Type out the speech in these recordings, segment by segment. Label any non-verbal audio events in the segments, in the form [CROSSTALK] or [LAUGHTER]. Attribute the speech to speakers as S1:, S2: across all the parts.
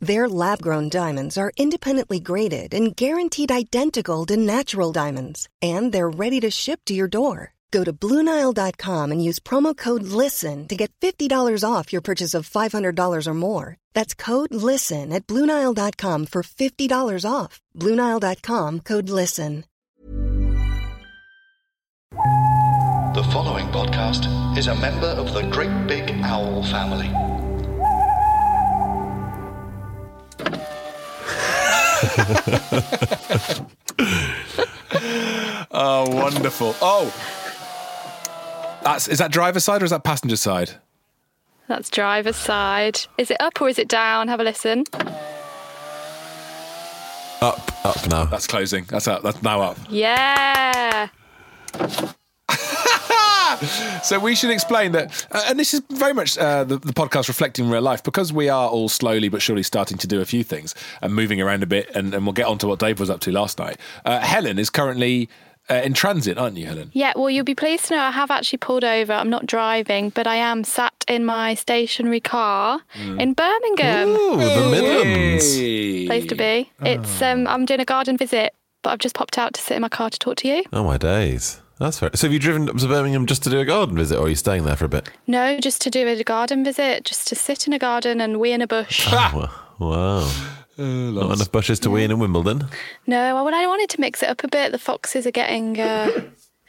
S1: Their lab grown diamonds are independently graded and guaranteed identical to natural diamonds, and they're ready to ship to your door. Go to BlueNile.com and use promo code LISTEN to get $50 off your purchase of $500 or more. That's code LISTEN at BlueNile.com for $50 off. BlueNile.com code LISTEN.
S2: The following podcast is a member of the Great Big Owl family. [LAUGHS]
S3: Oh, wonderful. Oh, that's is that driver's side or is that passenger side?
S4: That's driver's side. Is it up or is it down? Have a listen.
S5: Up, up now.
S3: That's closing. That's up. That's now up.
S4: Yeah. [LAUGHS]
S3: So we should explain that, uh, and this is very much uh, the, the podcast reflecting real life because we are all slowly but surely starting to do a few things and moving around a bit, and, and we'll get on to what Dave was up to last night. Uh, Helen is currently uh, in transit, aren't you, Helen?
S4: Yeah, well, you'll be pleased to know I have actually pulled over. I'm not driving, but I am sat in my stationary car in Birmingham.
S5: Ooh, the Midlands.
S3: Hey.
S4: Place to be. It's um, I'm doing a garden visit, but I've just popped out to sit in my car to talk to you.
S5: Oh my days. That's fair. So have you driven up to Birmingham just to do a garden visit, or are you staying there for a bit?
S4: No, just to do a garden visit, just to sit in a garden and wee in a bush.
S5: Wow. wow. Not enough bushes to win in Wimbledon.
S4: no, I, well, I wanted to mix it up a bit. The foxes are getting uh,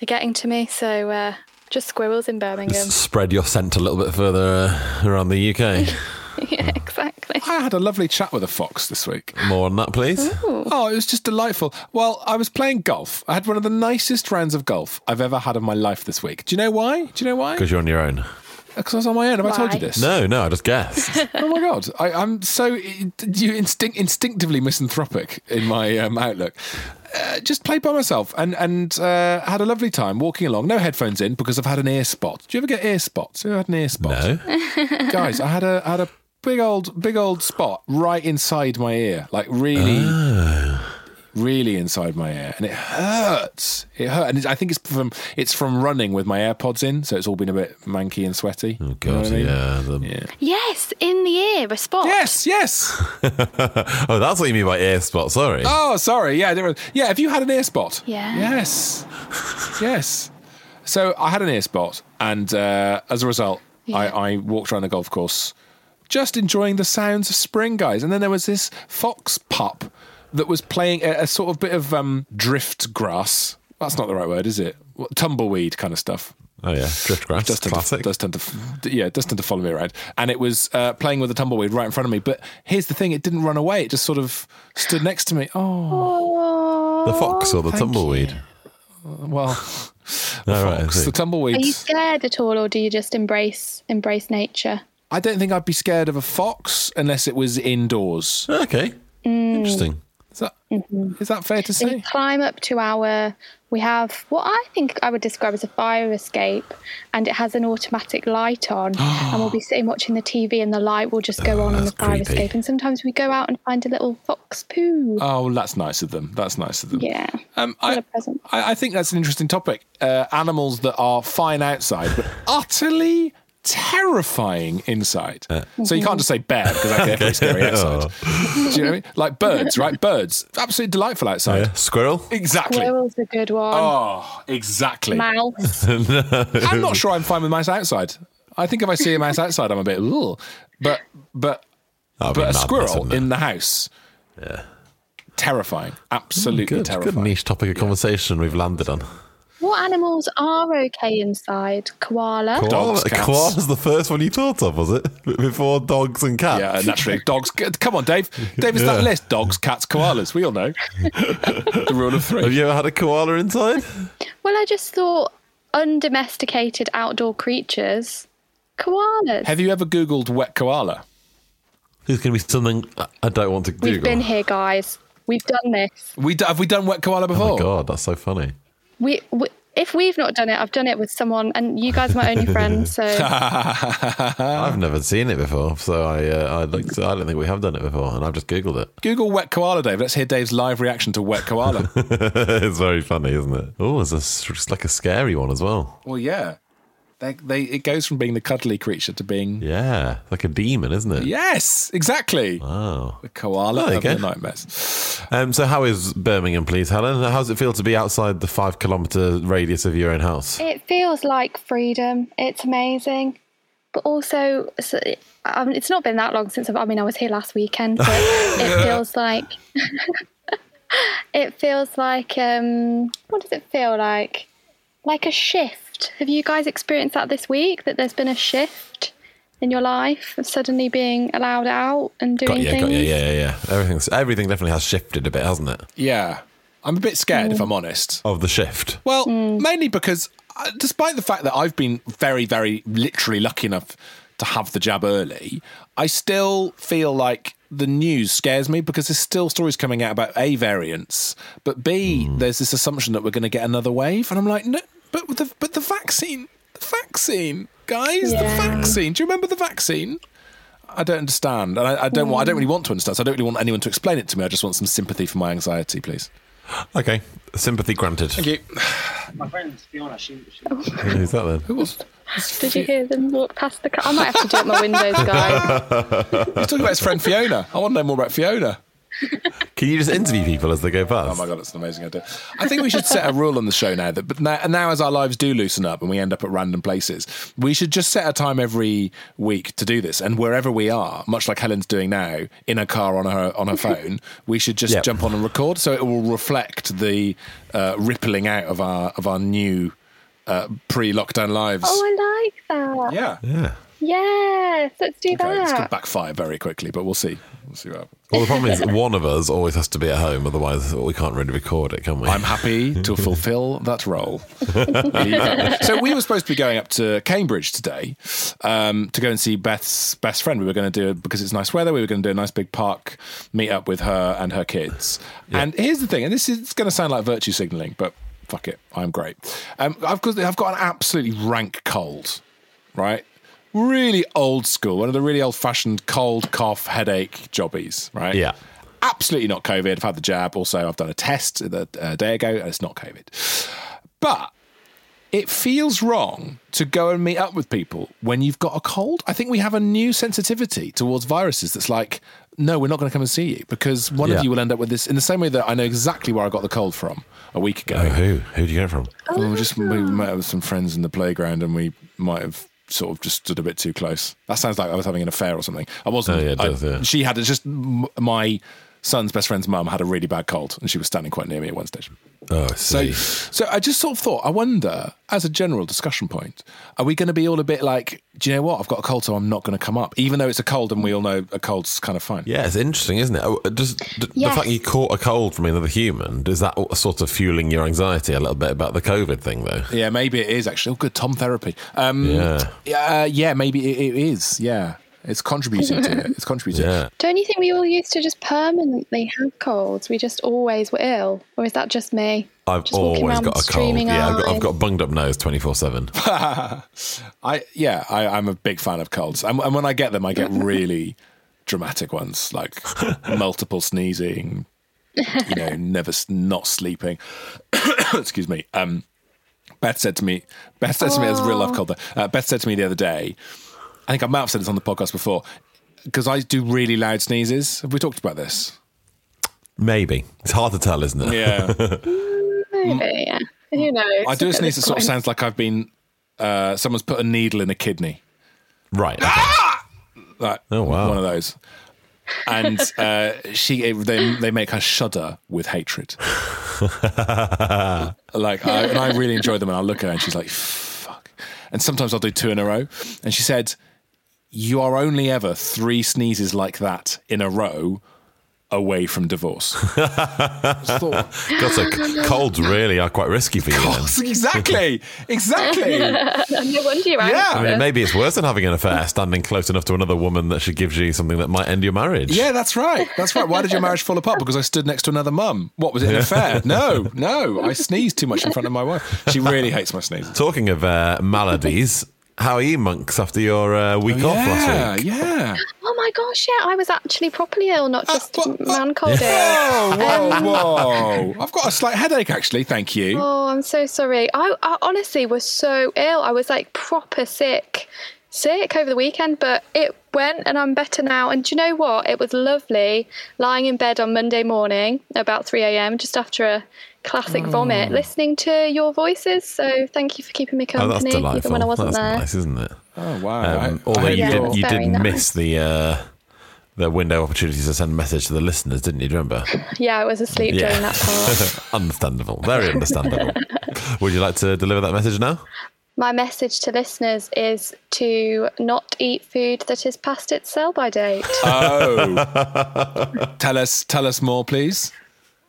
S4: are getting to me, so uh, just squirrels in Birmingham.
S5: Spread your scent a little bit further uh, around the UK. [LAUGHS] [LAUGHS]
S4: yeah, exactly.
S3: I had a lovely chat with a fox this week.
S5: More on that, please.
S3: Oh, it was just delightful. Well, I was playing golf. I had one of the nicest rounds of golf I've ever had in my life this week. Do you know why? Do you know why?
S5: Because you're on your own.
S3: Because I was on my own. Have I told you this?
S5: No, no, I just guessed. [LAUGHS]
S3: Oh my god, I, I'm so you instinct, instinctively misanthropic in my um, outlook. Uh, just played by myself and and uh, had a lovely time walking along. No headphones in because I've had an ear spot. Do you ever get ear spots? Have you ever had an ear spot?
S5: no.
S3: guys. I had a I had a big old big old spot right inside my ear, like really. Really inside my ear, and it hurts. It hurt, and it's, I think it's from it's from running with my AirPods in, so it's all been a bit manky and sweaty.
S5: Oh,
S3: You know
S5: God,
S3: I mean?
S5: yeah. the-
S3: Yeah.
S4: Yes, in the ear, a spot.
S3: Yes, yes. [LAUGHS]
S5: oh, that's what you mean by ear spot. Sorry.
S3: Oh, sorry. Yeah, there was, yeah. Have you had an ear spot?
S4: Yeah.
S3: Yes. yes. So I had an ear spot, and uh, as a result,
S4: Yeah.
S3: I, I walked around the golf course, just enjoying the sounds of spring, guys. And then there was this fox pup that was playing a, a sort of bit of um, drift grass. That's not the right word, is it? What, tumbleweed kind of stuff.
S5: Oh, yeah. Driftgrass.
S3: Does tend,
S5: Classic.
S3: to, does tend to, yeah, it does tend to follow me around. And it was uh, playing with the tumbleweed right in front of me. But here's the thing: it didn't run away. It just sort of stood next to me. Oh,
S5: the fox or the
S3: thank
S5: tumbleweed?
S3: well, [LAUGHS] the
S5: Oh, right, I
S3: fox,
S5: see.
S3: the tumbleweed.
S4: Are you scared at all, or do you just embrace embrace nature?
S3: I don't think I'd be scared of a fox unless it was indoors.
S5: Okay.
S4: Mm.
S5: Interesting.
S3: Is that, is that fair to
S4: We
S3: say?
S4: climb up to our. We have what I think I would describe as a fire escape, and it has an automatic light on. [GASPS] and we'll be sitting watching the TV, and the light will just go on on the fire
S5: creepy.
S4: escape. And sometimes we go out and find a little fox poo.
S3: Oh, that's nice of them. That's nice of them.
S4: yeah,
S3: Um,
S4: what
S3: I,
S4: a present.
S3: I, I think that's an interesting topic. Uh, animals that are fine outside, but utterly terrifying inside. So you can't just say bear because they're pretty scary [LAUGHS] oh. outside. Do you know what I mean? Like birds, right? Birds, absolutely delightful outside.
S5: Yeah. Squirrel?
S3: Exactly.
S4: Squirrel's a good one.
S3: Oh, exactly.
S4: Mouse. [LAUGHS]
S3: I'm not sure I'm fine with mice outside. I think if I see a mouse outside, I'm a bit, Ugh. but but
S5: That'd
S3: but a
S5: madness,
S3: squirrel in the house,
S5: Yeah.
S3: terrifying, absolutely
S5: Good,
S3: terrifying.
S5: good niche topic of conversation we've landed on.
S4: What animals are okay inside? Koala.
S5: Koala,
S3: Dogs, cats.
S5: koala's the first one you thought of, was it? [LAUGHS] Before dogs and cats?
S3: Yeah, naturally, dogs. Come on, Dave. Dave, is that
S5: Yeah.
S3: list? Dogs, cats, koalas. We all know [LAUGHS] the rule of three.
S5: Have
S3: three.
S5: you ever had a koala inside?
S4: Well, I just thought undomesticated outdoor creatures. Koalas.
S3: Have you ever Googled wet koala?
S5: There's going to be something I don't want to Google.
S4: We've been here, guys. We've done this.
S3: We d- have we done wet koala
S5: oh
S3: before? Oh before?
S5: my god, that's so funny.
S4: We, we if we've not done it, I've done it with someone, and you guys are my only friends. [LAUGHS] So [LAUGHS]
S5: I've never seen it before, so I uh, I looked. I don't think we have done it before, and I've just googled it.
S3: Google wet koala, Dave. Let's hear Dave's live reaction to wet koala. [LAUGHS]
S5: it's very funny, isn't it? Oh, it's a, it's like a scary one as well.
S3: well, yeah. They, they, it goes from being the cuddly creature to being.
S5: Yeah, like a demon, isn't it?
S3: Yes, exactly.
S5: Wow.
S3: The koala
S5: There you
S3: of the nightmares.
S5: Um, so, how is Birmingham, please, Helen? How does it feel to be outside the five kilometre radius of your own house?
S4: it feels like freedom. It's amazing, but also so, I mean, it's not been that long since I've, I mean I was here last weekend, but [LAUGHS] it feels like [LAUGHS] it feels like um, what does it feel like? Like a shift. Have you guys experienced that this week? That there's been a shift in your life of suddenly being allowed out and doing
S5: Got you,
S4: things.
S5: got you. Yeah, yeah, yeah. Everything's everything definitely has shifted a bit, hasn't it?
S3: Yeah. I'm a bit scared, if mm. I'm honest.
S5: Of the shift.
S3: Well, mm. mainly because uh, despite the fact that I've been very, very literally lucky enough to have the jab early, I still feel like the news scares me because there's still stories coming out about A variants, but B, mm. there's this assumption that we're going to get another wave. And I'm like, no, but the, but the vaccine, the vaccine, guys, the vaccine. Do you remember the vaccine? I don't understand, and I, I don't want. I don't really want to understand. So I don't really want anyone to explain it to me. I just want some sympathy for my anxiety, please.
S5: Okay, sympathy granted.
S3: Thank you.
S6: My friend Fiona, she, she oh.
S5: Who's that then?
S3: Who was?
S4: Did you hear them walk past the car? I might have to do up my windows, guys. [LAUGHS]
S3: He's talking about his friend Fiona. I want to know more about Fiona.
S5: Can you just interview people as they go past?
S3: Oh my god, that's an amazing idea. I think we should set a rule on the show now that, but now, now as our lives do loosen up and we end up at random places, we should just set a time every week to do this. And wherever we are, much like Helen's doing now, in a car on her on her phone, we should just
S5: Yep.
S3: jump on and record, so it will reflect the uh, rippling out of our of our new uh, pre-lockdown lives.
S4: Oh, I like that.
S3: yeah.
S5: Yeah.
S4: Yes, let's do
S3: Okay, this could
S4: that.
S3: backfire very quickly, but we'll see. We'll see what happens.
S5: Well, the problem is one of us always has to be at home, otherwise we can't really record it, can we?
S3: I'm happy to [LAUGHS] fulfil that role. [LAUGHS] so we were supposed to be going up to Cambridge today um, to go and see Beth's best friend. We were going to do because it's nice weather. We were going to do a nice big park meet up with her and her kids. And here's the thing, and this is going to sound like virtue signaling, but fuck it, I'm great. Um, I've got I've got an absolutely rank cold, right? Really old school, one of the really old fashioned cold, cough, headache jobbies, right?
S5: Yeah.
S3: absolutely not COVID. I've had the jab. Also, I've done a test a, a uh, day ago, and it's not COVID. But it feels wrong to go and meet up with people when you've got a cold. I think we have a new sensitivity towards viruses that's like, no, we're not going to come and see you because one
S5: Yeah.
S3: of you will end up with this in the same way that I know exactly where I got the cold from a week ago.
S5: Oh, who? Who do you get it from?
S3: Well, we oh, just we met up with some friends in the playground and we might have sort of just stood a bit too close. That sounds like I was having an affair or something. I wasn't.
S5: Oh, yeah,
S3: I-
S5: does, yeah.
S3: She had it's just my son's best friend's mum had a really bad cold and she was standing quite near me at one stage.
S5: Oh, I
S3: So,
S5: see.
S3: so I just sort of thought, I wonder, as a general discussion point, are we going to be all a bit like, do you know what? I've got a cold, so I'm not going to come up, even though it's a cold, and we all know a cold's kind of fine.
S5: Yeah, it's interesting, isn't it? Oh, Just d- the fact you caught a cold from another human, is that sort of fueling your anxiety a little bit about the COVID thing, though?
S3: Yeah, maybe it is actually. Oh, good Tom therapy. Um,
S5: Yeah.
S3: yeah, uh, yeah, maybe it, it is. Yeah, it's contributing to it. It's contributing.
S5: Yeah.
S4: Don't you think we all used to just permanently have colds? We just always were ill, or is that just me?
S5: I've
S4: Just
S5: always got a cold. Yeah, I've got, I've got bunged up nose 24 7. [LAUGHS]
S3: I yeah, I, I'm a big fan of colds, and, and when I get them, I get really dramatic ones, like [LAUGHS] multiple sneezing, you know, never not sleeping. [COUGHS] Excuse me. Um, Beth said to me, Beth said to me, as real life cold. though. Uh, Beth said to me the other day, I think I might have said this on the podcast before, because I do really loud sneezes. Have we talked about this?
S5: Maybe. It's hard to tell, isn't it?
S3: Yeah. [LAUGHS]
S4: Maybe, yeah. Who knows?
S3: I do a sneeze that sort of sounds like I've been, uh, someone's put a needle in a kidney.
S5: Right. okay.
S3: Like
S5: Oh, wow.
S3: one of those. And uh, she, they, they make her shudder with hatred. [LAUGHS] like, I, and I really enjoy them. And I look at her, and she's like, "Fuck." And sometimes I'll do two in a row. And she said, "You are only ever three sneezes like that in a row away from divorce. [LAUGHS] Just thought,
S5: God, so c- colds really are quite risky for you then.
S3: exactly, exactly. [LAUGHS]
S4: no wonder you're
S3: Yeah.
S5: I mean, maybe it's worse than having an affair, standing close enough to another woman that she gives you something that might end your marriage.
S3: Yeah, that's right. That's right. Why did your marriage fall apart? Because I stood next to another mum. What was it? An [LAUGHS] affair? No, no. I sneezed too much in front of my wife. She really hates my sneezes.
S5: Talking of uh, maladies, how are you, monks, after your uh, week off
S3: yeah,
S5: last week?
S3: yeah.
S4: oh my gosh, yeah, I was actually properly ill, not just
S3: Uh, what-
S4: man cold ill.
S3: Whoa, whoa,
S4: Um,
S3: whoa! I've got a slight headache, actually. Thank you.
S4: Oh, I'm so sorry. I, I honestly was so ill. I was like proper sick, sick over the weekend, but it went and I'm better now. And do you know what? It was lovely lying in bed on Monday morning about 3 a.m. just after a classic
S5: Oh.
S4: vomit, listening to your voices. So thank you for keeping me
S5: Oh, that's
S4: company,
S5: delightful.
S4: even when I wasn't
S5: that's
S4: there.
S5: nice, isn't it?
S3: Oh wow!
S5: Um,
S3: I-
S5: although
S3: I
S5: you
S3: hope
S5: did,
S3: you're-
S5: you did
S4: nice.
S5: miss the uh, the window opportunities to send a message to the listeners, didn't you? Do you remember? [LAUGHS]
S4: Yeah, I was asleep during that part. [LAUGHS]
S5: understandable, very understandable. [LAUGHS] Would you like to deliver that message now?
S4: My message to listeners is to not eat food that is past its sell by date.
S3: Oh, tell us, tell us more, please.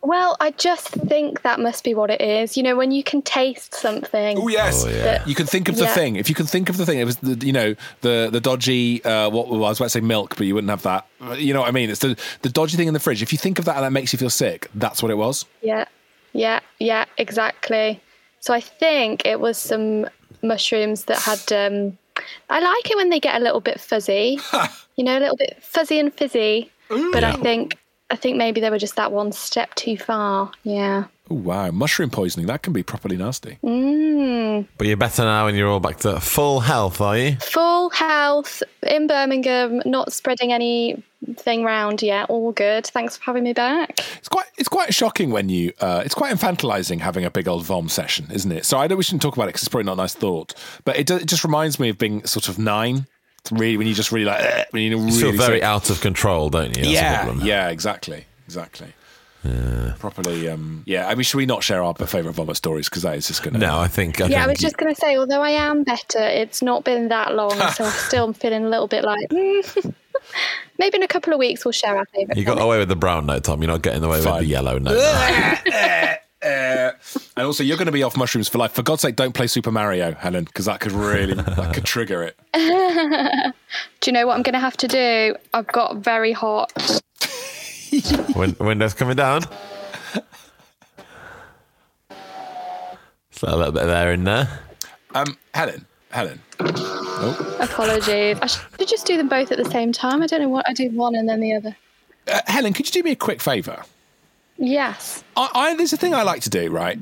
S4: Well, I just think that must be what it is. You know, when you can taste something.
S3: Oh yes,
S5: Oh, yeah.
S3: you can think of the
S4: Yeah.
S3: thing. If you can think of the thing, it was the you know the the dodgy. Uh, what well, I was about to say milk, but you wouldn't have that. You know what I mean? It's the the dodgy thing in the fridge. If you think of that and that makes you feel sick, that's what it was.
S4: Yeah, yeah, yeah, exactly. So I think it was some mushrooms that had. Um, I like it when they get a little bit fuzzy. [LAUGHS] you know, a little bit fuzzy and fizzy. But I think I think maybe they were just that one step too far. Yeah.
S3: Oh wow, mushroom poisoning that can be properly nasty.
S4: Mm.
S5: But you're better now, and you're all back to full health, are you?
S4: Full health in Birmingham, not spreading anything round yet. All good. Thanks for having me back.
S3: It's quite it's quite shocking when you uh, it's quite infantilizing having a big old vom session, isn't it? So I know we shouldn't talk about it because it's probably not a nice thought, but it, do, it just reminds me of being sort of nine. It's really when you just really like eh, when you really
S5: You feel very
S3: sick.
S5: out of control, don't you? That's
S3: yeah,
S5: problem.
S3: yeah, exactly, exactly. Properly, um, yeah. I mean, should we not share our favourite vomit stories because that is just going to
S5: No, I think. I
S4: Yeah, I
S5: think
S4: was just going to say, although I am better, it's not been that long, [LAUGHS] so I'm still feeling a little bit like. mm. [LAUGHS] Maybe in a couple of weeks we'll share our favourite.
S5: you got
S4: vomit.
S5: away with the brown note, Tom. You're not getting away
S3: Fine.
S5: with the yellow note. [LAUGHS]
S3: Uh, and also, you're going to be off mushrooms for life. For God's sake, don't play Super Mario, Helen, because that could really that could trigger it. [LAUGHS]
S4: Do you know what I'm going to have to do? I've got very hot. [LAUGHS]
S5: Win- windows coming down. So a little bit of air in there.
S3: Um, Helen, Helen. Oh,
S4: Apologies. I should just do them both at the same time. I don't know what I do one and then the other.
S3: uh, Helen, could you do me a quick favour?
S4: Yes.
S3: I, I there's a thing I like to do, right?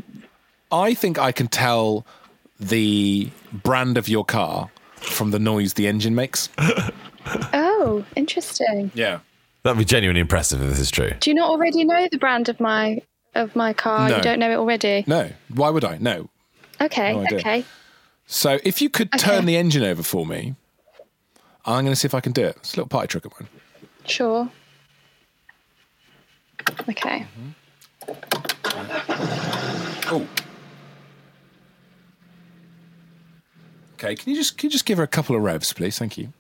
S3: I think I can tell the brand of your car from the noise the engine makes. [LAUGHS]
S4: Oh, interesting.
S3: Yeah.
S5: That'd be genuinely impressive if this is true.
S4: Do you not already know the brand of my of my car?
S3: No.
S4: You don't know it already.
S3: No. Why would I? No.
S4: Okay.
S3: No
S4: okay.
S3: So if you could turn the engine over for me, I'm going to see if I can do it. It's a little party trick of mine.
S4: Sure. Okay. Mm-hmm.
S3: Oh. Okay, can you just can you just give her a couple of revs, please? Thank you.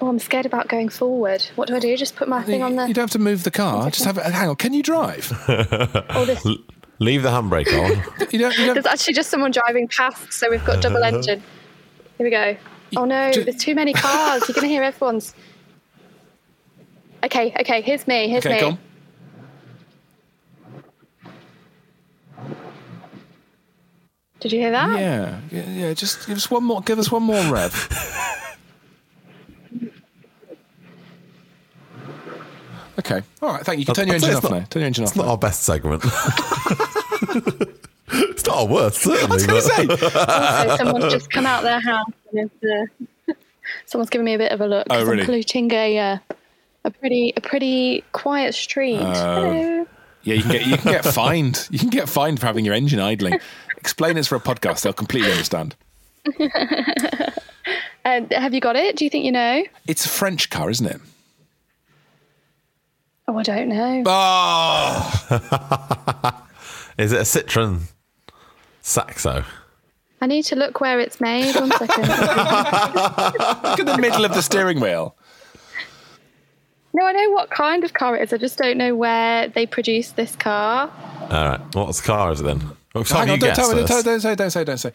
S4: Oh, I'm scared about going forward. What do I do? Just put my thing on
S3: there?
S4: You
S3: don't have to move the car. Just have it. Hang on. Can you drive? [LAUGHS]
S4: Oh, this.
S5: Leave the handbrake on. [LAUGHS]
S3: You don't. You don't
S4: There's actually just someone driving past, so we've got double [LAUGHS] engine. Here we go. Oh no,
S3: Ju-
S4: there's too many cars. You're gonna hear everyone's. Okay, okay. Here's me. Here's
S3: okay,
S4: me.
S3: go on.
S4: Did you hear that?
S3: Yeah, yeah, yeah. Just give us one more. Give us one more rev. [LAUGHS] okay. All right. Thank you. You can turn your engine off
S5: not-
S3: now. Turn your engine
S5: It's
S3: off.
S5: It's not
S3: now.
S5: our best segment. [LAUGHS] it's not our worst, certainly.
S3: I was going to say. [LAUGHS]
S4: Also, someone's just come out their house and is, uh, someone's giving me a bit of a look. 'cause
S3: Oh, really?
S4: I'm polluting a uh, a pretty a pretty quiet street. Hello.
S3: Yeah, you can get you can get fined. [LAUGHS] You can get fined for having your engine idling. Explain this for a podcast; they'll completely understand.
S4: Uh, [LAUGHS] have you got it? Do you think you know?
S3: It's a French car, isn't it?
S4: Oh, I don't know.
S3: Oh, [LAUGHS]
S5: Is it a Citroen Saxo?
S4: I need to look where it's made. One second.
S3: look at the middle of the steering wheel.
S4: No, I know what kind of car it is. I just don't know where they produce this car.
S5: All right. What car is it then? So
S3: Hang on, don't tell me, don't,
S5: first.
S3: tell, don't say, don't say, don't say.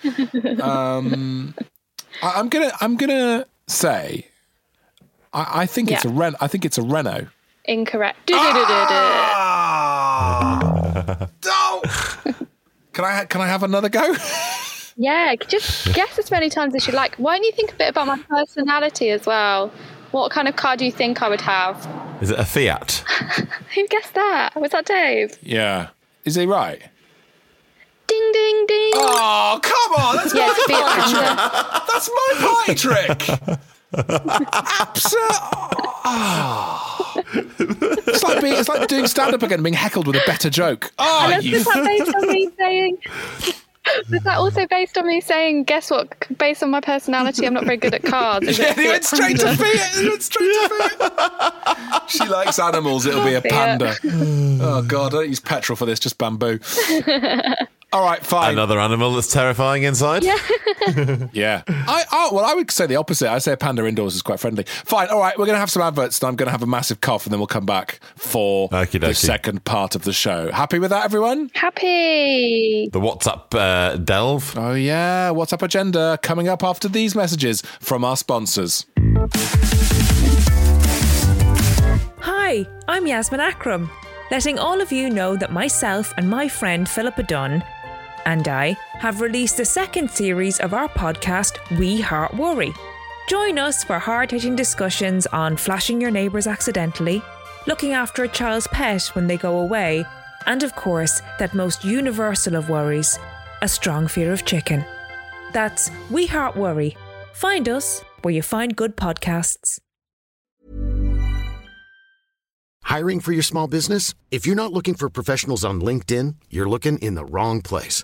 S3: [LAUGHS] um, I, I'm gonna, I'm gonna say, I, I think it's a Ren. I think it's a Renault.
S4: Incorrect.
S3: Ah! Don't. Can I, can I have another go?
S4: Yeah, just guess as many times as you like. Why don't you think a bit about my personality as well? What kind of car do you think I would have?
S5: Is it a Fiat? [LAUGHS]
S4: Who guessed that? Was that Dave?
S3: yeah. Is he right?
S4: Ding, ding, ding.
S3: Oh, come on! That's
S4: yeah,
S3: my
S4: it's Fiat
S3: party trick. That's my party trick. Absolutely. [LAUGHS] It's like being, it's like doing stand up again, and being heckled with a better joke. Oh,
S4: And
S3: you
S4: was that based on me [LAUGHS] saying? Was that also based on me saying? Guess what? Based on my personality, I'm not very good at cards. Is [LAUGHS]
S3: Yeah,
S4: it
S3: he went straight to
S4: Panda?
S3: Fiat. He went straight to Fiat. [LAUGHS] she likes animals. It'll be a panda. Oh God, I don't use petrol for this. Just bamboo. [LAUGHS] All right, fine.
S5: Another animal that's terrifying inside? Yeah. [LAUGHS]
S3: Yeah. I oh well, I would say the opposite. I say a panda indoors is quite friendly. Fine. All right, we're going to have some adverts, and I'm going to have a massive cough, and then we'll come back for
S5: Okie
S3: the second part of the show. Happy with that, everyone?
S4: Happy.
S5: The WhatsApp uh, delve.
S3: Oh yeah. What's up, agenda? Coming up after these messages from our sponsors.
S7: Hi, I'm Yasmin Akram, letting all of you know that myself and my friend Philippa Dunn and I have released the second series of our podcast, We Heart Worry. Join us for hard hitting discussions on flashing your neighbours accidentally, looking after a child's pet when they go away, and of course, that most universal of worries, a strong fear of chicken. That's We Heart Worry. Find us where you find good podcasts.
S8: Hiring for your small business? If you're not looking for professionals on LinkedIn, you're looking in the wrong place.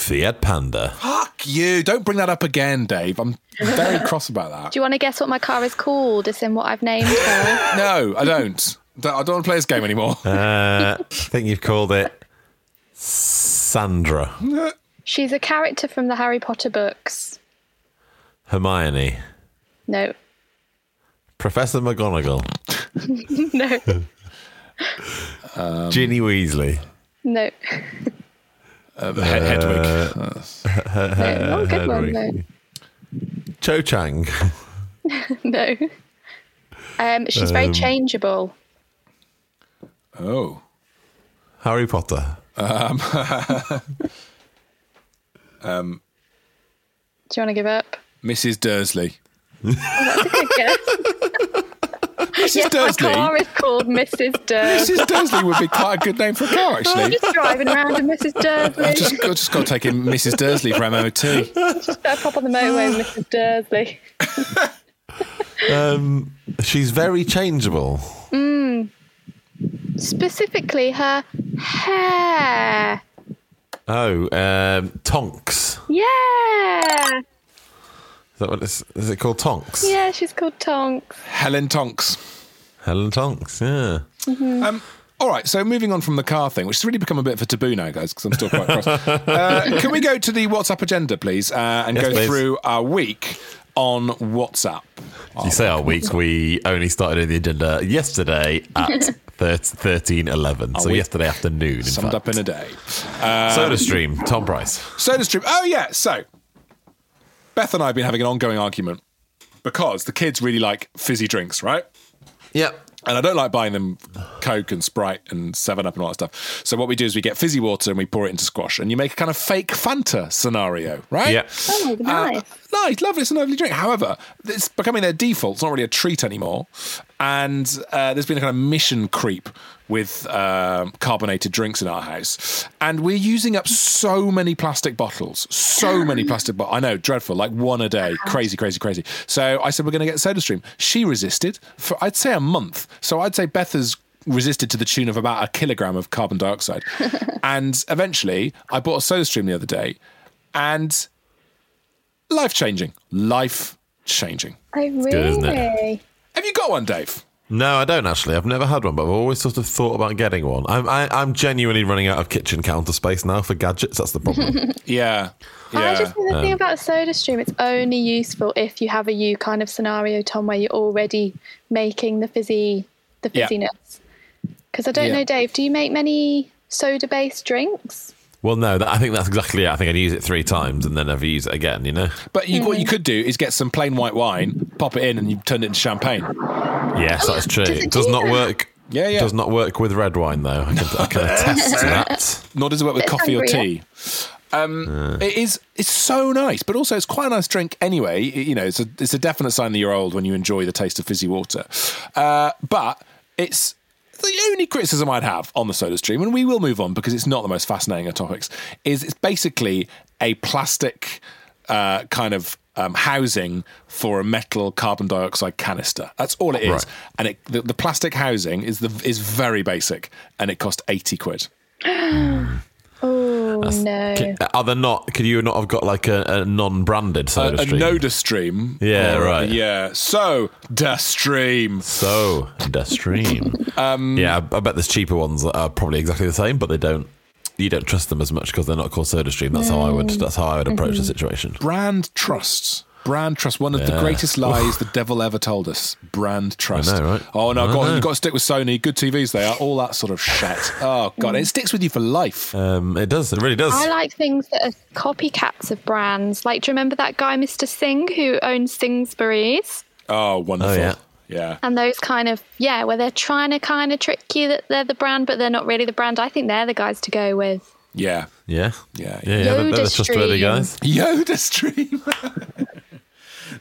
S5: Fiat Panda.
S3: Fuck you! Don't bring that up again, Dave. I'm very [LAUGHS] cross about that.
S4: Do you want to guess what my car is called? It's in what I've named her. [LAUGHS]
S3: No, I don't. Don't- I don't want to play this game anymore.
S5: Uh, I think you've called it Sandra. [LAUGHS]
S4: She's a character from the Harry Potter books.
S5: Hermione.
S4: No,
S5: Professor McGonagall.
S4: no,
S5: Ginny Weasley.
S4: no.
S3: Uh, Hed- Hedwig.
S4: no. Not a good one, no.
S5: Cho Chang.
S4: no. Um, she's very
S5: Um,
S4: changeable.
S3: Oh.
S5: Harry Potter.
S3: Um, [LAUGHS]
S4: Do you want to give up?
S3: Mrs. Dursley.
S4: That's a good guess.
S3: Mrs.
S4: yes,
S3: Dursley.
S4: my car is called Mrs. Dursley.
S3: Mrs. Dursley would be quite a good name for a car, actually.
S4: I'm just driving around in Mrs. Dursley.
S3: I've just, I've just got to take in Mrs. Dursley for MOT.
S4: Just go pop on the motorway with Mrs. Dursley.
S5: Um, she's very changeable.
S4: Specifically, her hair.
S5: Oh, um, Tonks.
S4: Yeah.
S5: Is that what it's, is it called Tonks?
S4: Yeah, she's called Tonks.
S3: Helen Tonks.
S5: Helen Tonks, yeah.
S3: Um, all right, so moving on from the car thing, which has really become a bit of a taboo now, guys, because I'm still quite cross. [LAUGHS] Uh, can we go to the WhatsApp agenda, please, uh, and
S5: Yes,
S3: go
S5: please.
S3: through our week on WhatsApp?
S5: You say our week, we only started in the agenda yesterday at [LAUGHS] thir- 13.11. So
S3: we-
S5: yesterday afternoon, in
S3: Summed
S5: fact.
S3: up in a day. Uh,
S5: Soda Stream, Tom Price.
S3: Soda Stream. Oh, yeah. So, Beth and I have been having an ongoing argument because the kids really like fizzy drinks, right?
S5: Yep.
S3: And I don't like buying them Coke and Sprite and 7 Up and all that stuff. So what we do is we get fizzy water and we pour it into squash and you make a kind of fake Fanta scenario, right?
S5: Yeah.
S4: Oh, nice.
S3: Nice, lovely. It's a lovely drink. However, it's becoming their default. It's not really a treat anymore. And uh, there's been a kind of mission creep with um, carbonated drinks in our house. And we're using up so many plastic bottles. So [GASPS] many plastic bottles. I know, dreadful. Like one a day. Crazy, crazy, crazy. So I said, we're going to get SodaStream. She resisted for, I'd say, a month. So I'd say Beth has resisted to the tune of about a kilogram of carbon dioxide. [LAUGHS] and eventually, I bought a SodaStream the other day. And life changing. Life changing.
S4: Oh, really?
S5: good.
S3: Have you got one, Dave?
S5: No, I don't actually. I've never had one, but I've always sort of thought about getting one. I'm I, I'm genuinely running out of kitchen counter space now for gadgets. That's the problem. [LAUGHS] [LAUGHS]
S3: Yeah.
S4: I just think the
S5: Um,
S4: thing about Soda Stream, it's only useful if you have a you kind of scenario, Tom, where you're already making the fizzy, the
S3: Yeah.
S4: Fizziness. Because I don't
S3: Yeah.
S4: know, Dave, do you make many soda-based drinks?
S5: well, no, that, I think that's exactly it. I think I'd use it three times and then never use it again. You know?
S3: But you,
S4: Mm.
S3: what you could do is get some plain white wine, pop it in, and you turn it into champagne.
S5: Yes, that's true.
S4: Does it
S5: It does
S4: do
S5: not
S4: that?
S5: work.
S3: Yeah, yeah.
S5: Does not work with red wine though. I can, I can [LAUGHS] attest to that.
S3: Nor does it work with
S4: Bit
S3: coffee or
S4: hungry,
S3: tea. Um, It is. It's so nice, but also it's quite a nice drink anyway. It- you know, it's a it's a definite sign that you're old when you enjoy the taste of fizzy water. Uh, but it's the only criticism I'd have on the Soda Stream, and we will move on because it's not the most fascinating of topics. Is it's basically a plastic uh, kind of um, housing for a metal carbon dioxide canister. That's all it is,
S5: Right.
S3: and it, the, the plastic housing is the is very basic, and it cost eighty quid. [GASPS]
S4: Oh, no.
S5: Can- Are there not? Could you not have got like a, a non-branded
S3: a,
S5: soda
S3: a
S5: stream?
S3: Noda stream.
S5: Yeah,
S3: Or,
S5: right.
S3: Yeah. So, da stream.
S5: So the stream. [LAUGHS] um, yeah, I, I bet there's cheaper ones that are probably exactly the same, but they don't. You don't trust them as much because they're not called Soda Stream. That's how I would. Mm. That's how I would approach the mm-hmm. situation.
S3: Brand trusts. Brand trust. One of the greatest lies the devil ever told us. Brand trust.
S5: know, right?
S3: Oh no,
S5: I
S3: go on,
S5: know.
S3: you've got to stick with Sony. Good TVs they are. All that sort of shit. Oh god, it sticks with you for life.
S5: Um, it does. It really does.
S4: I like things that are copycats of brands. Like, do you remember that guy, Mr. Singh, who owns Singsbury's?
S3: Oh, wonderful.
S5: Oh, yeah.
S3: Yeah.
S4: And those kind of, yeah, where they're trying to kind of trick you that they're the brand, but they're not really the brand. I think they're the guys to go with.
S3: Yeah.
S5: yeah.
S3: Yeah.
S5: Yeah. yeah they're, they're the
S4: Yoda
S5: trustworthy guys.
S3: Yoda stream. [LAUGHS]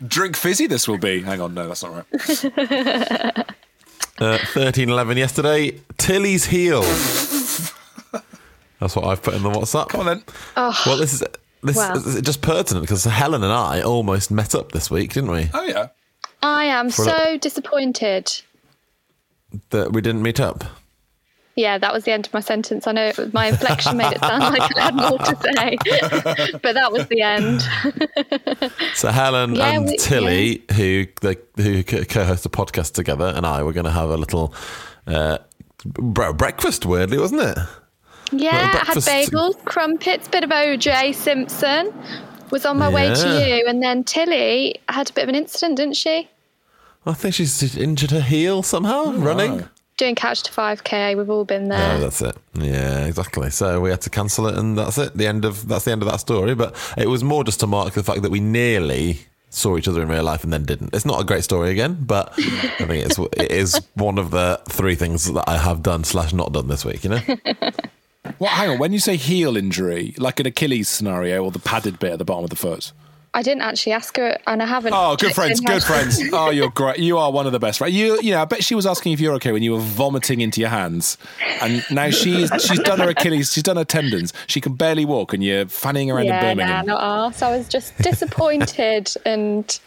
S3: Drink fizzy. This will be. Hang on, no, that's not right. [LAUGHS]
S5: Uh, Thirteen eleven yesterday. Tilly's heel. That's what I've put in the WhatsApp.
S3: Come on then.
S5: Well, this is this
S4: Well.
S5: is just pertinent because Helen and I almost met up this week, didn't we?
S3: Oh yeah.
S4: I am
S5: For
S4: so disappointed.
S5: That we didn't meet up.
S4: Yeah, that was the end of my sentence. I know it was, my inflection made it sound like I had more to say, [LAUGHS] but that was the end. [LAUGHS]
S5: So Helen
S4: Yeah,
S5: and
S4: we-
S5: Tilly, who the, who co- co-host the podcast together, and I were going to have a little uh, breakfast. Weirdly, wasn't it?
S4: Yeah, I had bagels, crumpets, bit of OJ Simpson. Was on my way to you, and then Tilly had a bit of an incident, didn't she?
S5: I think she's injured her heel somehow running.
S4: Doing couch to 5k, we've all been there.
S5: Oh, that's it. Yeah, exactly. So we had to cancel it, and that's it. The end of that's the end of that story. But it was more just to mark the fact that we nearly saw each other in real life and then didn't. It's not a great story again, but I think it's [LAUGHS] it is one of the three things that I have done slash not done this week. You know. [LAUGHS]
S3: What? Hang on. When you say heel injury, like an Achilles scenario or the padded bit at the bottom of the foot.
S4: I didn't actually ask her, and I haven't.
S3: Oh, good friends, good friends. [LAUGHS] Oh, you're great. You are one of the best, right? You, you know, I bet she was asking if you're okay when you were vomiting into your hands, and now she's she's done her Achilles, she's done her tendons. She can barely walk, and you're fanning around in
S4: Yeah, nah,
S3: Birmingham.
S4: not arse. I was just disappointed and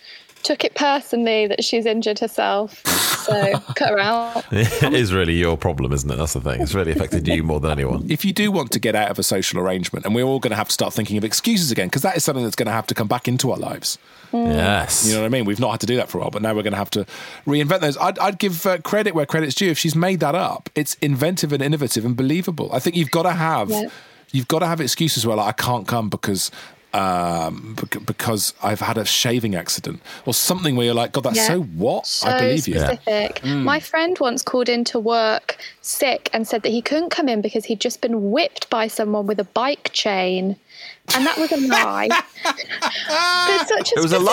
S4: took it personally that she's injured herself. So [LAUGHS] cut her out.
S5: it is really your problem, isn't it? That's the thing. It's really affected you more than anyone.
S3: If you do want to get out of a social arrangement, and we're all going to have to start thinking of excuses again, because that is something that's going to have to come back into our lives.
S5: Yes.
S3: You know what I mean? We've not had to do that for a while, but now we're going to have to reinvent those. I'd, I'd give uh, credit where credit's due. If she's made that up, it's inventive and innovative and believable. I think you've got to have
S4: Yeah.
S3: you've got to have excuses where like I can't come because um, because I've had a shaving accident or something where you're like, God, that's
S4: Yeah.
S3: so what?
S4: So
S3: I believe you.
S4: specific.
S3: Mm.
S4: My friend once called into work sick and said that he couldn't come in because he'd just been whipped by someone with a bike chain. And that was a lie. [LAUGHS] but such a
S5: It was a
S4: specific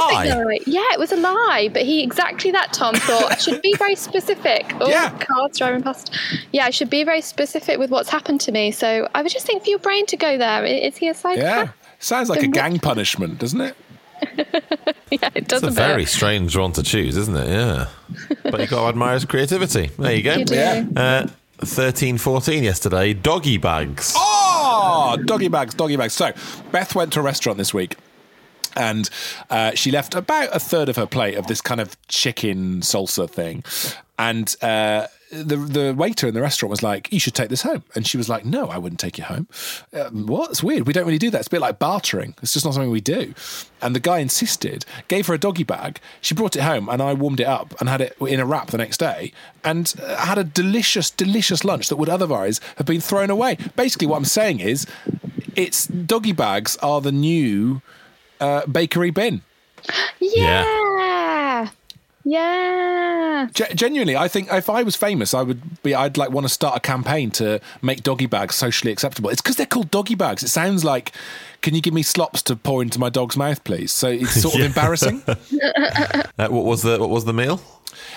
S5: lie?
S4: Yeah, it was a lie. But he exactly that Tom thought I should be very specific. [LAUGHS] Oh,
S3: Yeah.
S4: cars driving past. Yeah, I should be very specific with what's happened to me. So I would just think for your brain to go there. Is he a psychopath?
S3: Yeah. Sounds like a gang punishment, doesn't it? [LAUGHS]
S4: yeah, it does
S5: It's a
S4: a
S5: very
S4: bit.
S5: strange one to choose, isn't it? Yeah. [LAUGHS] but you've got to admire his creativity. There you go.
S4: You do. Yeah.
S5: Uh, 13 14 yesterday, doggy bags.
S3: Oh, doggy bags, doggy bags. So, Beth went to a restaurant this week. And uh, she left about a third of her plate of this kind of chicken salsa thing, and uh, the the waiter in the restaurant was like, "You should take this home," and she was like, "No, I wouldn't take it home." Um, what? It's weird. We don't really do that. It's a bit like bartering. It's just not something we do. And the guy insisted, gave her a doggy bag. She brought it home, and I warmed it up and had it in a wrap the next day, and uh, had a delicious, delicious lunch that would otherwise have been thrown away. Basically, what I'm saying is, it's doggy bags are the new uh, bakery bin.
S4: Yeah. Yeah.
S3: Ge- genuinely, I think if I was famous, I would be. I'd like want to start a campaign to make doggy bags socially acceptable. It's because they're called doggy bags. It sounds like, can you give me slops to pour into my dog's mouth, please? So it's [LAUGHS] sort of embarrassing. [LAUGHS]
S5: Uh, what was the what was the meal?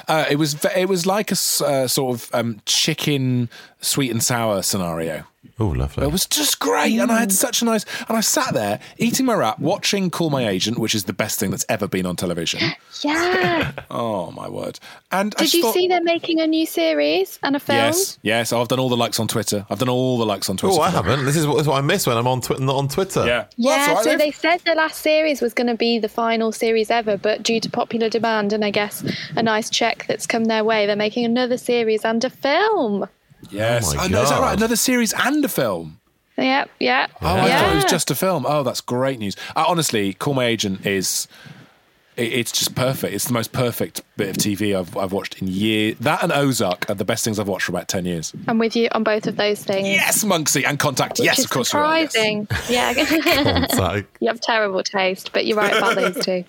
S3: Uh, it was it was like a uh, sort of um, chicken sweet and sour scenario.
S5: Oh, lovely.
S3: It was just great, and I had mm. such a nice. And I sat there eating my wrap, watching Call My Agent, which is the best thing that's ever been on television. [GASPS]
S4: Yeah. [LAUGHS]
S3: Oh my word! And
S4: Did
S3: just
S4: you
S3: thought-
S4: see they're making a new series and a film?
S3: Yes, yes. I've done all the likes on Twitter. I've done all the likes on Twitter.
S5: Oh, I haven't. This is what, this is what I miss when I'm on Twitter, not on Twitter.
S3: Yeah.
S4: Yeah, so they said the last series was going to be the final series ever, but due to popular demand and I guess a nice check that's come their way, they're making another series and a film.
S3: Yes.
S5: Oh my
S3: Oh, no, is that right? Another series and a film.
S4: Yep, yep.
S3: Oh, I thought it was just a film. Oh, that's great news. Uh, honestly, Call My Agent is. it- It's just perfect. It's the most perfect bit of TV I've, I've watched in years. That and Ozark are the best things I've watched for about 10 years.
S4: I'm with you on both of those things.
S3: Yes, Monksy and Contact.
S4: Which
S3: yes,
S4: is
S3: of course you are. yes.
S4: surprising. Yeah. [LAUGHS]
S5: Contact.
S4: you have terrible taste, but you're right about those two.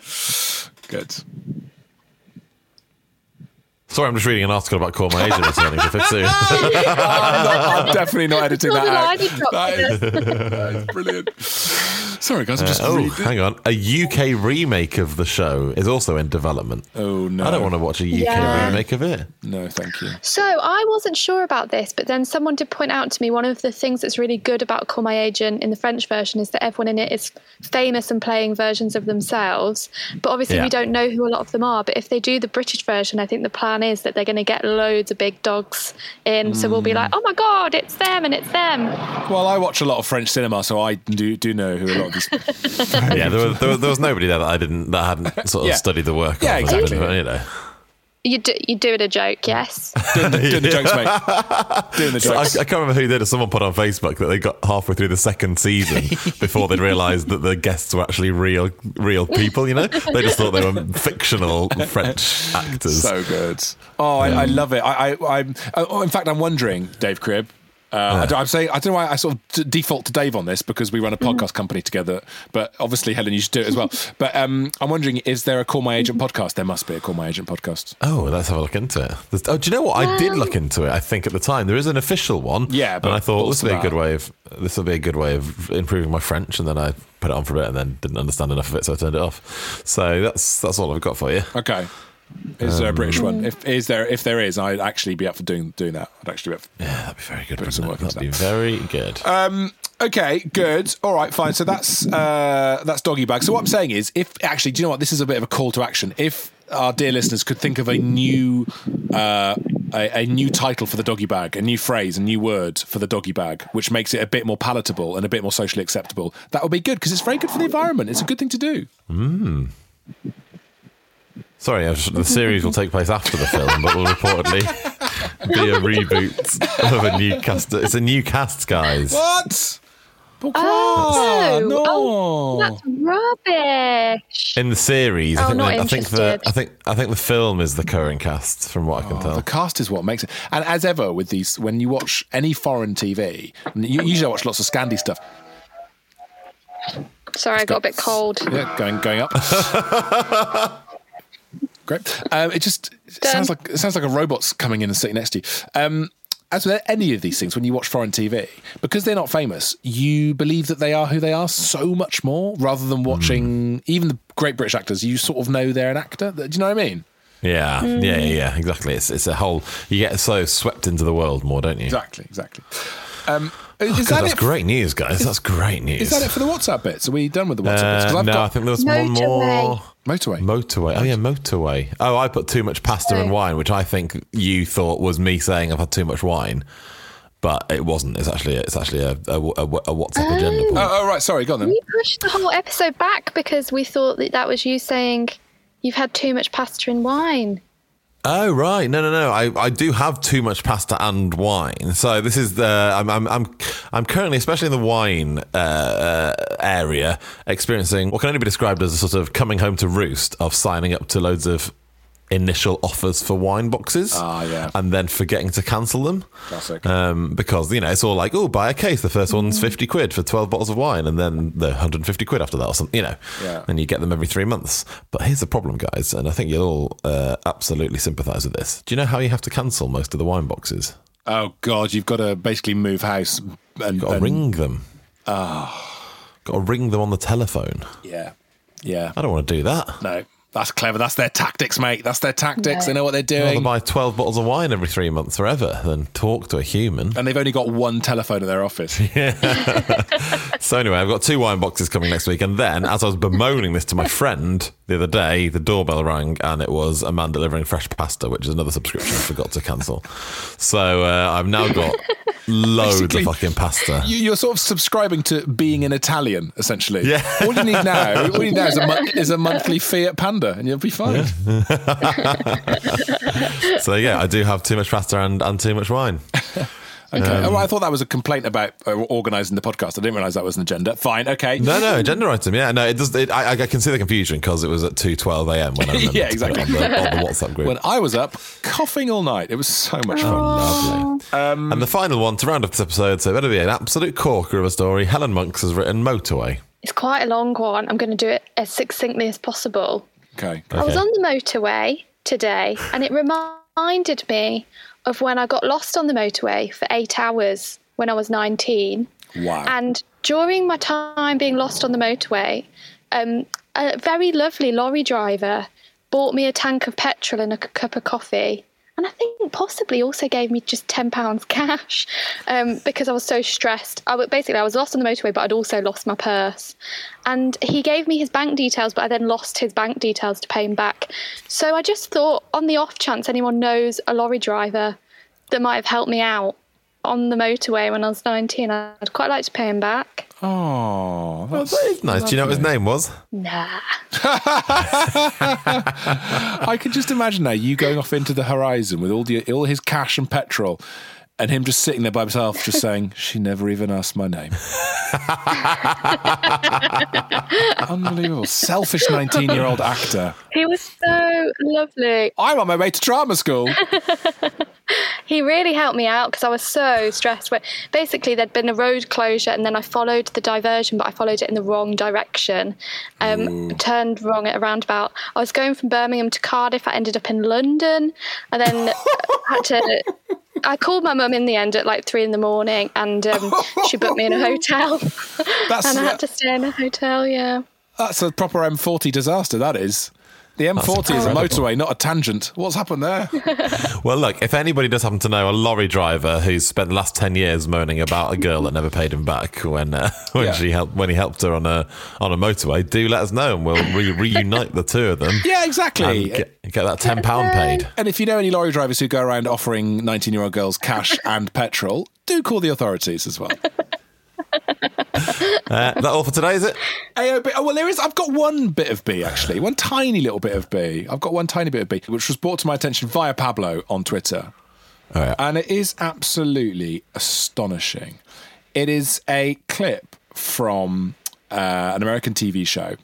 S3: Good.
S5: Sorry, I'm just reading an article about Call My Agent returning to Fifth Soon.
S3: I'm, not- I'm definitely not editing that out.
S4: line
S3: That is, [LAUGHS] that is brilliant. Sorry, guys. I'm
S5: Uh,
S3: just
S5: oh,
S3: reading.
S5: hang on. A UK remake of the show is also in development.
S3: Oh, no.
S5: I don't want to watch a UK
S4: Yeah.
S5: remake of it.
S3: No, thank you.
S4: So I wasn't sure about this, but then someone did point out to me one of the things that's really good about Call My Agent in the French version is that everyone in it is famous and playing versions of themselves. But obviously,
S5: Yeah.
S4: we don't know who a lot of them are. But if they do the British version, I think the plan is that they're going to get loads of big dogs in. So we'll be like, mm. oh my God, it's them and it's them.
S3: Well, I watch a lot of French cinema, so I do do know who a lot of these. [LAUGHS]
S5: yeah, there was, there, was, there was nobody there that I didn't that hadn't [LAUGHS] sort of
S3: Yeah.
S5: studied the work.
S3: Yeah,
S5: of,
S3: exactly.
S5: but, You know,
S4: You do, you do it a joke, yes. [LAUGHS]
S3: doing, the, doing the jokes, mate. [LAUGHS] Doing the
S5: So I,
S3: jokes.
S5: I can't remember who did it. Someone put on Facebook that they got halfway through the second season [LAUGHS] before they'd realised that the guests were actually real, real people. You know, they just thought they were fictional French actors.
S3: So good. Oh, I, I love it. I, I, I'm. Oh, in fact, I'm wondering, Dave Cribb. Uh, I don't, I'm saying I don't know why I sort of default to Dave on this because we run a podcast company together. But obviously, Helen, you should do it as well. [LAUGHS] But um, I'm wondering, is there a Call My Agent podcast? There must be a Call My Agent podcast.
S5: Oh, let's have a look into it. There's- oh, do you know what? I did look into it. I think at the time there is an official one.
S3: Yeah, but
S5: and I thought this would be a good way of this will be a good way of improving my French. And then I put it on for a bit, and then didn't understand enough of it, so I turned it off. So that's that's all I've got for you.
S3: Okay. Is there a British one? If is there, if there is, I'd actually be up for doing doing that. I'd actually be up. For,
S5: Yeah, that'd be very good.
S3: Some work
S5: That'd be
S3: that.
S5: very good.
S3: Um, okay, good. All right, fine. So that's uh, that's doggy bag. So what I'm saying is, if actually, do you know what? This is a bit of a call to action. If our dear listeners could think of a new uh, a, a new title for the doggy bag, a new phrase, a new word for the doggy bag, which makes it a bit more palatable and a bit more socially acceptable, that would be good because it's very good for the environment. It's a good thing to do.
S5: Sorry, I the series will take place after the film, but will reportedly be a reboot of a new cast. It's a new cast, guys.
S3: What?
S4: Oh, oh,
S3: no.
S4: oh, that's rubbish.
S5: In the series, I
S4: Oh,
S5: think,
S4: not
S5: the, I think the. I think I think the film is the current cast, from what I can
S3: Oh,
S5: tell.
S3: the cast is what makes it. And as ever with these, when you watch any foreign TV, you, usually I watch lots of Scandi stuff.
S4: Sorry, I got a bit cold.
S3: Yeah, going going up. [LAUGHS] Great. Um, it just it
S4: Done.
S3: sounds like it sounds like a robot's coming in and sitting next to you. Um, as with any of these things, when you watch foreign TV, because they're not famous, you believe that they are who they are so much more, rather than watching even the great British actors. You sort of know they're an actor. Do you know what I mean?
S5: Yeah, yeah, yeah, yeah, exactly. It's it's a whole. You get so swept into the world more, don't you?
S3: Exactly, exactly. Um, is
S5: Oh, God,
S3: that
S5: that's
S3: it?
S5: great news, guys. That's great news.
S3: Is that it for the WhatsApp bits? Are we done with the WhatsApp bits? 'Cause
S5: Uh,
S3: I've
S5: no,
S3: got
S5: I think there was one more.
S3: motorway.
S5: Motorway. Oh yeah, motorway. Oh, I put too much pasta and wine, which I think you thought was me saying I've had too much wine, but it wasn't. It's actually it's actually a, a, a, a WhatsApp agenda point.
S3: Oh, oh, right. Sorry, go on then.
S4: We pushed the whole episode back because we thought that that was you saying you've had too much pasta and wine.
S5: Oh right, no, no, no. I, I do have too much pasta and wine. So this is the I'm I'm I'm, I'm currently, especially in the wine uh, uh, area, experiencing what can only be described as a sort of coming home to roost of signing up to loads of initial offers for wine boxes.
S3: Ah, yeah.
S5: and then forgetting to cancel them.
S3: Classic.
S5: Um, because you know it's all like, oh, buy a case. The first one's fifty quid for twelve bottles of wine, and then the one hundred and fifty quid after that, or something. You know,
S3: Yeah.
S5: and you get them every three months. But here's the problem, guys, and I think you'll all uh, absolutely sympathise with this. Do you know how you have to cancel most of the wine boxes?
S3: Oh God, you've got to basically move house and,
S5: Got to
S3: and-
S5: ring them.
S3: Ah,
S5: Got to ring them on the telephone.
S3: yeah, yeah.
S5: I don't want to do that.
S3: No, that's clever. That's their tactics, mate. That's their tactics.
S4: No.
S3: They know what they're
S5: I'd rather
S3: doing.
S5: buy twelve bottles of wine every three months forever than talk to a human.
S3: And they've only got one telephone in their office. [LAUGHS] Yeah.
S5: So anyway, I've got two wine boxes coming next week, and then as I was bemoaning this to my friend the other day, the doorbell rang, and it was a man delivering fresh pasta, which is another subscription I forgot to cancel. So uh, I've now got loads
S3: Basically,
S5: of fucking pasta.
S3: You, you're sort of subscribing to being an Italian, essentially.
S5: Yeah.
S3: All you need now, all you need now is a, mon- is a monthly Fiat Panda, and you'll be fine. [LAUGHS]
S5: so yeah, I do have too much pasta and, and too much wine. [LAUGHS]
S3: Okay.
S5: Um,
S3: oh, I thought that was a complaint about uh, organising the podcast. I didn't realise that was an agenda. Fine. Okay.
S5: No, no, agenda item. Yeah, no, it does. It, I, I can see the confusion because it was at two twelve a.m. when I [LAUGHS] remembered
S3: Yeah,
S5: to put it
S3: exactly.
S5: on the, on the WhatsApp group.
S3: When I was up coughing all night, it was so much fun.
S5: Lovely.
S3: Um,
S5: and the final one to round off this episode, so it'll be an absolute corker of a story. Helen Monks has written Motorway.
S4: It's quite a long one. I'm going to do it as succinctly as possible.
S3: Okay.
S4: I was on the motorway today and it reminded me of when I got lost on the motorway for eight hours when I was 19.
S3: Wow.
S4: And during my time being lost on the motorway, um, a very lovely lorry driver bought me a tank of petrol and a cup of coffee. And I think possibly also gave me just £10 cash um, because I was so stressed. I basically, I was lost on the motorway, but I'd also lost my purse. And he gave me his bank details, but I then lost his bank details to pay him back. So I just thought, on the off chance anyone knows a lorry driver that might have helped me out on the motorway when I was 19, I'd quite like to pay him back.
S3: Oh,
S5: Oh, that is nice. Do you know what his name was?
S4: Nah. [LAUGHS]
S3: I can just imagine now you going off into the horizon with all the all his cash and petrol, and him just sitting there by himself, just saying, [LAUGHS] "She never even asked my name." [LAUGHS] Unbelievable, selfish nineteen-year-old actor.
S4: He was so lovely.
S3: I'm on my way to drama school. [LAUGHS]
S4: He really helped me out because I was so stressed. Where basically there'd been a road closure, and then I followed the diversion, but I followed it in the wrong direction. Um, turned wrong at a roundabout. I was going from Birmingham to Cardiff. I ended up in London, and then had to. I called my mum in the end at like three in the morning, and um, [LAUGHS] she booked me in a hotel, [LAUGHS] and I had to stay in a hotel. Yeah.
S3: that's a proper M40 disaster. That is. The M40 is a motorway, not a tangent. What's happened there? [LAUGHS]
S5: Well, look, if anybody does happen to know a lorry driver who's spent the last ten years moaning about a girl that never paid him back when uh, [LAUGHS] when
S3: Yeah.
S5: she helped when he helped her on a on a motorway, do let us know and we'll re- reunite the two of them. [LAUGHS]
S3: Yeah, exactly.
S5: And get, get that ten pound paid.
S3: And if you know any lorry drivers who go around offering 19 year old girls cash and petrol, do call the authorities as well.
S5: Uh, that all for today, is it?
S3: AOB. Oh, well, there is. I've got one bit of B, actually. One tiny little bit of B. I've got one tiny bit of B, which was brought to my attention via Pablo on Twitter.
S5: All right.
S3: And it is absolutely astonishing. It is a clip from uh, an American TV show.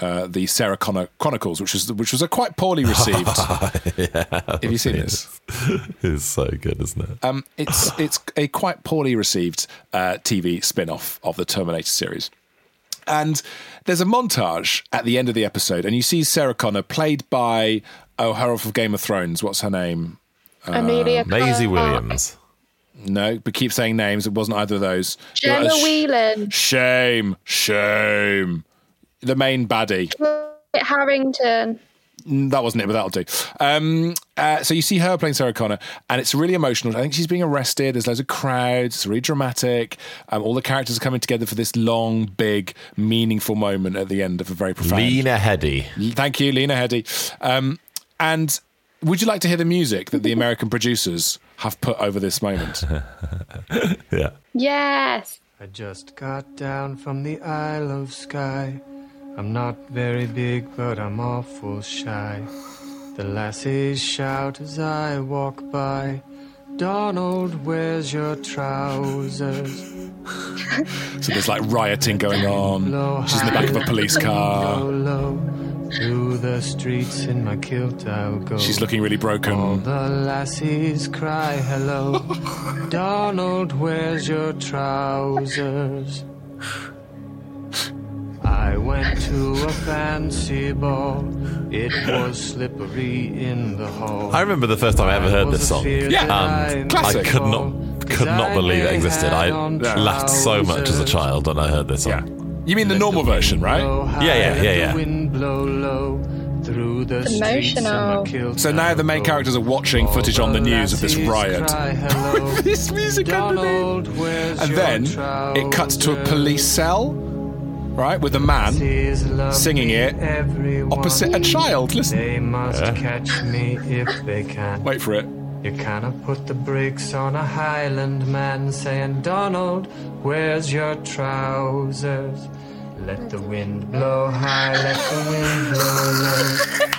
S3: Uh, the Sarah Connor Chronicles, which was which was a quite poorly received. [LAUGHS] Have you seen this?
S5: It's so good, isn't it?
S3: Um, it's it's a quite poorly received uh, TV spin-off of the Terminator series. And there's a montage at the end of the episode, and you see Sarah Connor, played by oh, her off of Game of Thrones. What's her name?
S4: Amelia
S5: Maisie Williams.
S3: No, but keep saying names. It wasn't either of those.
S4: Gemma
S3: Uh, sh-
S4: Whelan.
S3: Shame, shame. The main baddie.
S4: Kit Harington.
S3: Mm, That wasn't it, but that'll do. Um, uh, so you see her playing Sarah Connor, and it's really emotional. I think she's being arrested. There's loads of crowds. It's really dramatic. Um, all the characters are coming together for this long, big, meaningful moment at the end of a very profound.
S5: Lena Headey.
S3: Thank you, Lena Headey. Um, and would you like to hear the music that the American [LAUGHS] producers have put over this moment? [LAUGHS]
S5: Yeah.
S4: Yes.
S9: I just got down from the Isle of Skye. I'm not very big, but I'm awful shy. The lassies shout as I walk by. Donald, where's your trousers?
S3: So there's like rioting going on. She's in the back of a police car.
S9: Low, low. Through the streets in my kilt I'll go.
S3: She's looking really broken.
S9: All
S3: broken.
S9: the lassies cry hello. [LAUGHS] Donald, where's your trousers? I went to a fancy ball. It was slippery in the hall.
S5: I remember the first time I ever heard this song.
S3: Yeah,
S5: and
S3: classic.
S5: I um, could not could not believe it existed. I laughed so much as a child when I heard this
S3: Yeah.
S5: song.
S3: You mean the normal version, right?
S5: Yeah, yeah, yeah, yeah.
S9: Wind blow low through the
S4: It's
S9: streets in my
S4: emotional.
S3: So now the main characters are watching oh, footage on the news of this riot.
S9: cry [LAUGHS]
S3: this music
S9: Donald, where's
S3: And
S9: your
S3: then it cuts to a police cell, right, with a man singing it opposite a child. Listen.
S9: They must catch me if they can.
S3: Wait for it.
S9: You cannot put the brakes on a Highland man saying, Donald, where's your trousers? Let the wind blow high, let the wind blow low.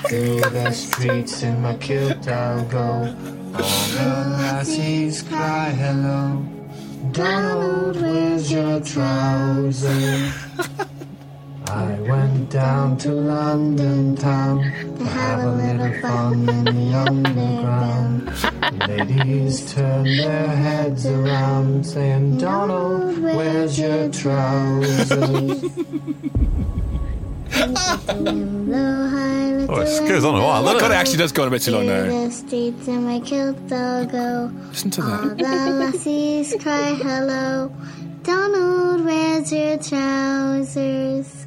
S9: Through the streets in my kilt I'll go. All the lassies cry hello. Donald, where's your trousers? I went down to London town to have a little fun in the underground. Ladies turned their heads around saying, Donald, where's your trousers?
S5: Oh, it goes on a while,
S3: my
S5: doesn't
S3: god, it
S5: it?
S3: actually does go on a bit too long now.
S10: The streets in my kilt I'll go.
S3: Listen to
S10: All
S3: that.
S10: the lassies cry hello. Donald, where's your trousers?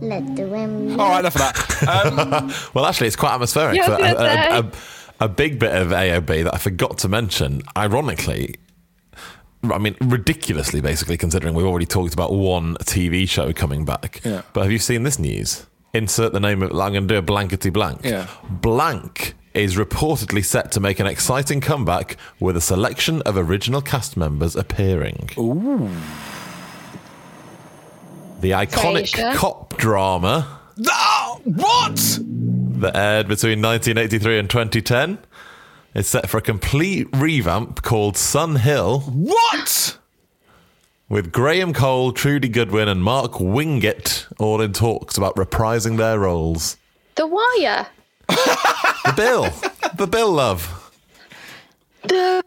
S10: Let the wind [LAUGHS]
S3: All right, enough of that. Um, [LAUGHS]
S5: Well, actually, it's quite atmospheric.
S4: Yeah,
S5: So, a, a, a, a big bit of AOB that I forgot to mention, ironically, I mean, ridiculously, basically, considering we've already talked about one TV show coming back.
S3: Yeah.
S5: But have you seen this news? Insert the name of. I'm going to do a blankety blank.
S3: Yeah.
S5: Blank is reportedly set to make an exciting comeback with a selection of original cast members appearing.
S3: Ooh.
S5: The iconic
S4: Frasier.
S5: cop drama
S3: Ah, what?
S5: that aired between 1983 and 2010 is set for a complete revamp called Sun Hill
S3: What?
S5: with Graham Cole, Trudie Goodwin, and Mark Wingett all in talks about reprising their roles.
S4: The Wire.
S5: The Bill. the Bill, love.
S4: The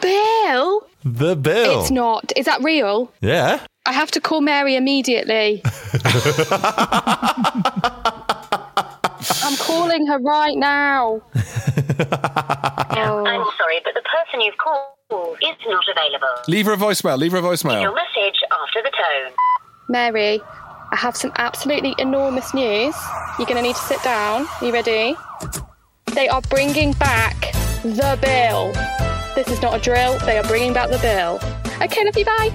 S4: Bill.
S5: The Bill.
S4: It's not. Is that real?
S5: Yeah.
S4: I have to call Mary immediately. [LAUGHS] I'm calling her right now. [LAUGHS]
S11: I'm sorry, but the person you've called is not available.
S3: Leave her a voicemail. Leave her a voicemail.
S11: Your message after the tone.
S4: Mary, I have some absolutely enormous news. You're going to need to sit down. Are you ready? They are bringing back the bill. This is not a drill. They are bringing back the bill. Okay, love you. Bye.